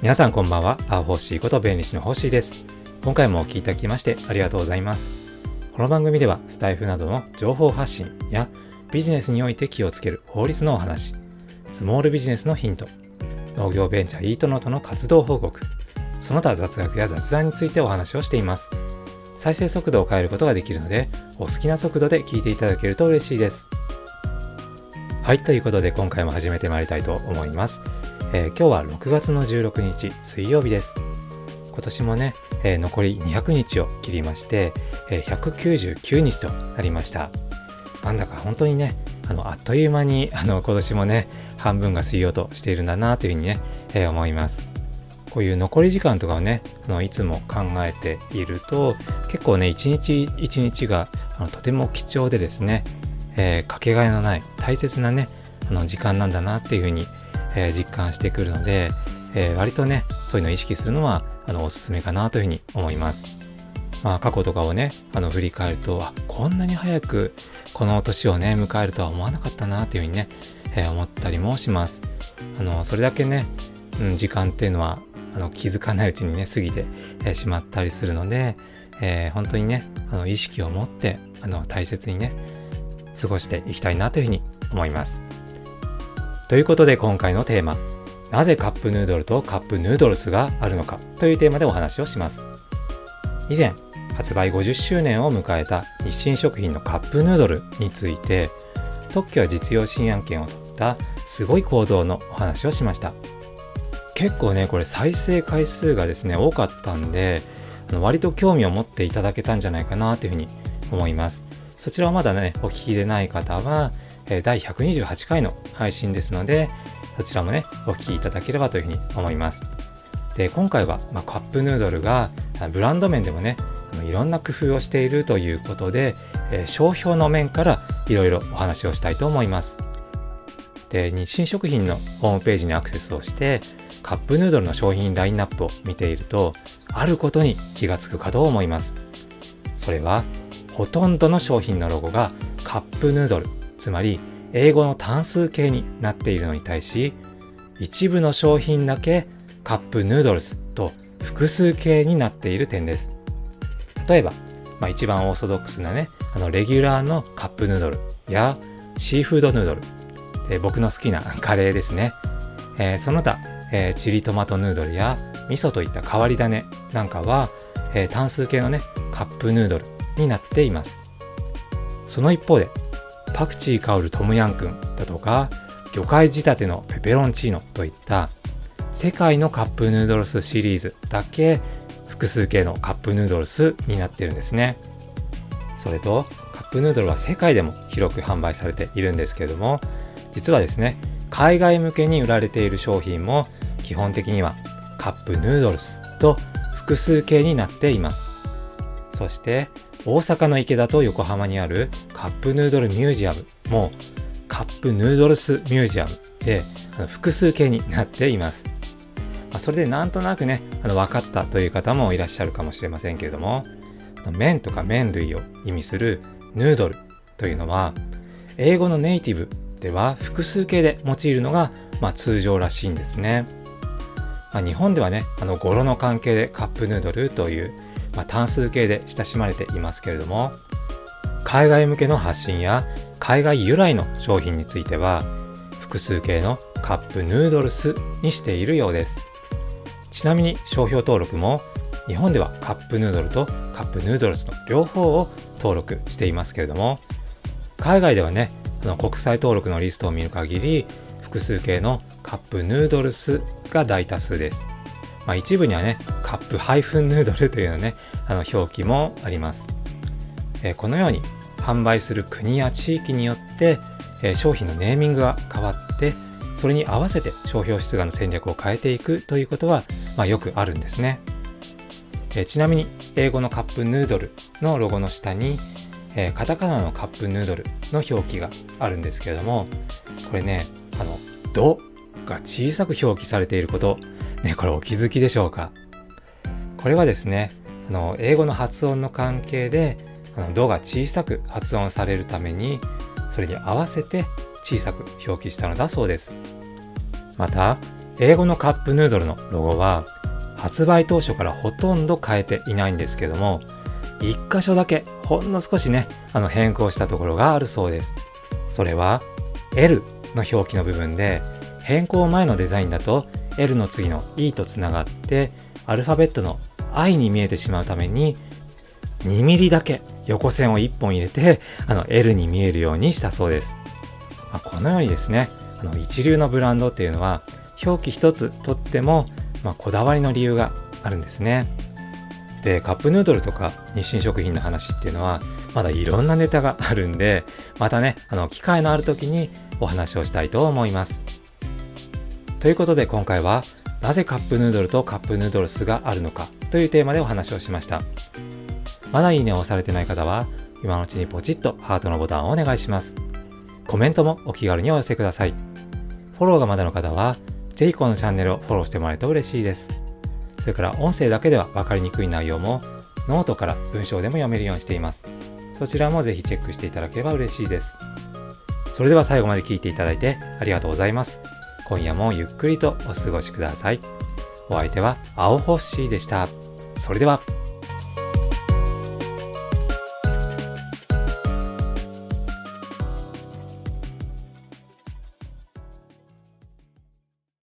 皆さんこんばんは、青星こと弁理士の星です。今回もお聞きいただきましてありがとうございます。この番組ではスタイフなどの情報発信やビジネスにおいて気をつける法律のお話、スモールビジネスのヒント、農業ベンチャーイートノートの活動報告、その他雑学や雑談についてお話をしています。再生速度を変えることができるので、お好きな速度で聞いていただけると嬉しいです。はい、ということで今回も始めてまいりたいと思います。えー今日は6月の16日水曜日です。今年もね、えー残り200日を切りまして、えー199日となりました。なんだか本当にね、あの、あっという間に、あの、今年もね、半分が過ぎようとしているんだなというふうにね、えー思います。こういう残り時間とかをね、あのいつも考えていると、結構ね、一日一日があのとても貴重でですね、えーかけがえのない大切なね、あの時間なんだなっていうふうに、え実感してくるので、え割とね、そういうのを意識するのは、あの、おすすめかなというふうに思います。まあ、過去とかをね、あの、振り返ると、あこんなに早くこの年をね、迎えるとは思わなかったなというふうにね、え思ったりもします。あの、それだけね、うん、時間っていうのは、あの、気づかないうちにね、過ぎて、えしまったりするので、えー本当にね、あの、意識を持って、あの、大切にね、過ごしていきたいなというふうに思います。ということで今回のテーマ、なぜカップヌードルとカップヌードルスがあるのかというテーマでお話をします。以前、発売50周年を迎えた日清食品のカップヌードルについて、特許は実用新案件を取ったすごい構造のお話をしました。結構ね、これ再生回数がですね、多かったんで、あの割と興味を持っていただけたんじゃないかなというふうに思います。そちらをまだね、お聞きでない方は、第128回の配信ですので、そちらもね、お聞きいただければというふうに思います。で、今回は、ま、カップヌードルがブランド面でもね、あのいろんな工夫をしているということで、え商標の面からいろいろお話をしたいと思います。で、日清食品のホームページにアクセスをして、カップヌードルの商品ラインナップを見ていると、あることに気がつくかと思います。それは、ほとんどの商品のロゴがカップヌードル、つまり英語の単数形になっているのに対し、一部の商品だけカップヌードルスと複数形になっている点です。例えば、まあ、一番オーソドックスなね、あのレギュラーのカップヌードルやシーフードヌードル、で僕の好きな カレーですね。えーその他、えーチリトマトヌードルや味噌といった変わり種なんかは、えー単数形のね、カップヌードルになっています。その一方で、パクチー香るトムヤンクンだとか、魚介仕立てのペペロンチーノといった世界のカップヌードルスシリーズだけ複数形のカップヌードルスになってるんですね。それとカップヌードルは世界でも広く販売されているんですけれども実はですね海外向けに売られている商品も基本的にはカップヌードルスと複数形になっていますそして大阪の池田と横浜にあるカップヌードルミュージアム。もカップヌードルスミュージアムで複数形になっています。まそれでなんとなくねあの分かったという方もいらっしゃるかもしれませんけれども麺とか麺類を意味するヌードルというのは英語のネイティブでは複数形で用いるのが、まあ、通常らしいんですね、まあ、日本ではねあの語呂の関係でカップヌードルという、まあ、単数形で親しまれていますけれども海外向けの発信や海外由来の商品については複数形のカップヌードルスにしているようです。ちなみに商標登録も日本ではカップヌードルとカップヌードルスの両方を登録していますけれども海外ではねあの国際登録のリストを見る限り複数形のカップヌードルスが大多数です、まあ、一部にはねカップハイフンヌードルというのねあの表記もあります、えこのように販売する国や地域によって、え商品のネーミングが変わってそれに合わせて商標出願の戦略を変えていくということは、まあ、よくあるんですね。えちなみに英語のカップヌードルのロゴの下に、えカタカナのカップヌードルの表記があるんですけれどもこれねあの「ド」が小さく表記されていることねこれお気づきでしょうか？これはですねあの英語の発音の関係であの「ド」が小さく発音されるためにそれに合わせて小さく表記したのだそうです。また英語のカップヌードルのロゴは発売当初からほとんど変えていないんですけども一箇所だけほんの少しねあの変更したところがあるそうです。それは L の表記の部分で変更前のデザインだと L の次の E とつながってアルファベットの I に見えてしまうために2ミリだけ横線を1本入れてあの L に見えるようにしたそうです、まあ、このようにですねあの一流のブランドっていうのは表記一つとっても、まあ、こだわりの理由があるんですね。でカップヌードルとか日清食品の話っていうのはまだいろんなネタがあるんでまたねあの機会のある時にお話をしたいと思います。ということで今回はなぜカップヌードルとカップヌードルスがあるのかというテーマでお話をしました。まだいいねを押されてない方は今のうちにポチッとハートのボタンをお願いしますコメントもお気軽にお寄せくださいフォローがまだの方はぜひこのチャンネルをフォローしてもらえると嬉しいですそれから音声だけでは分かりにくい内容もノートから文章でも読めるようにしていますそちらもぜひチェックしていただければ嬉しいですそれでは最後まで聞いていただいてありがとうございます今夜もゆっくりとお過ごしください。お相手は青星でした。それでは。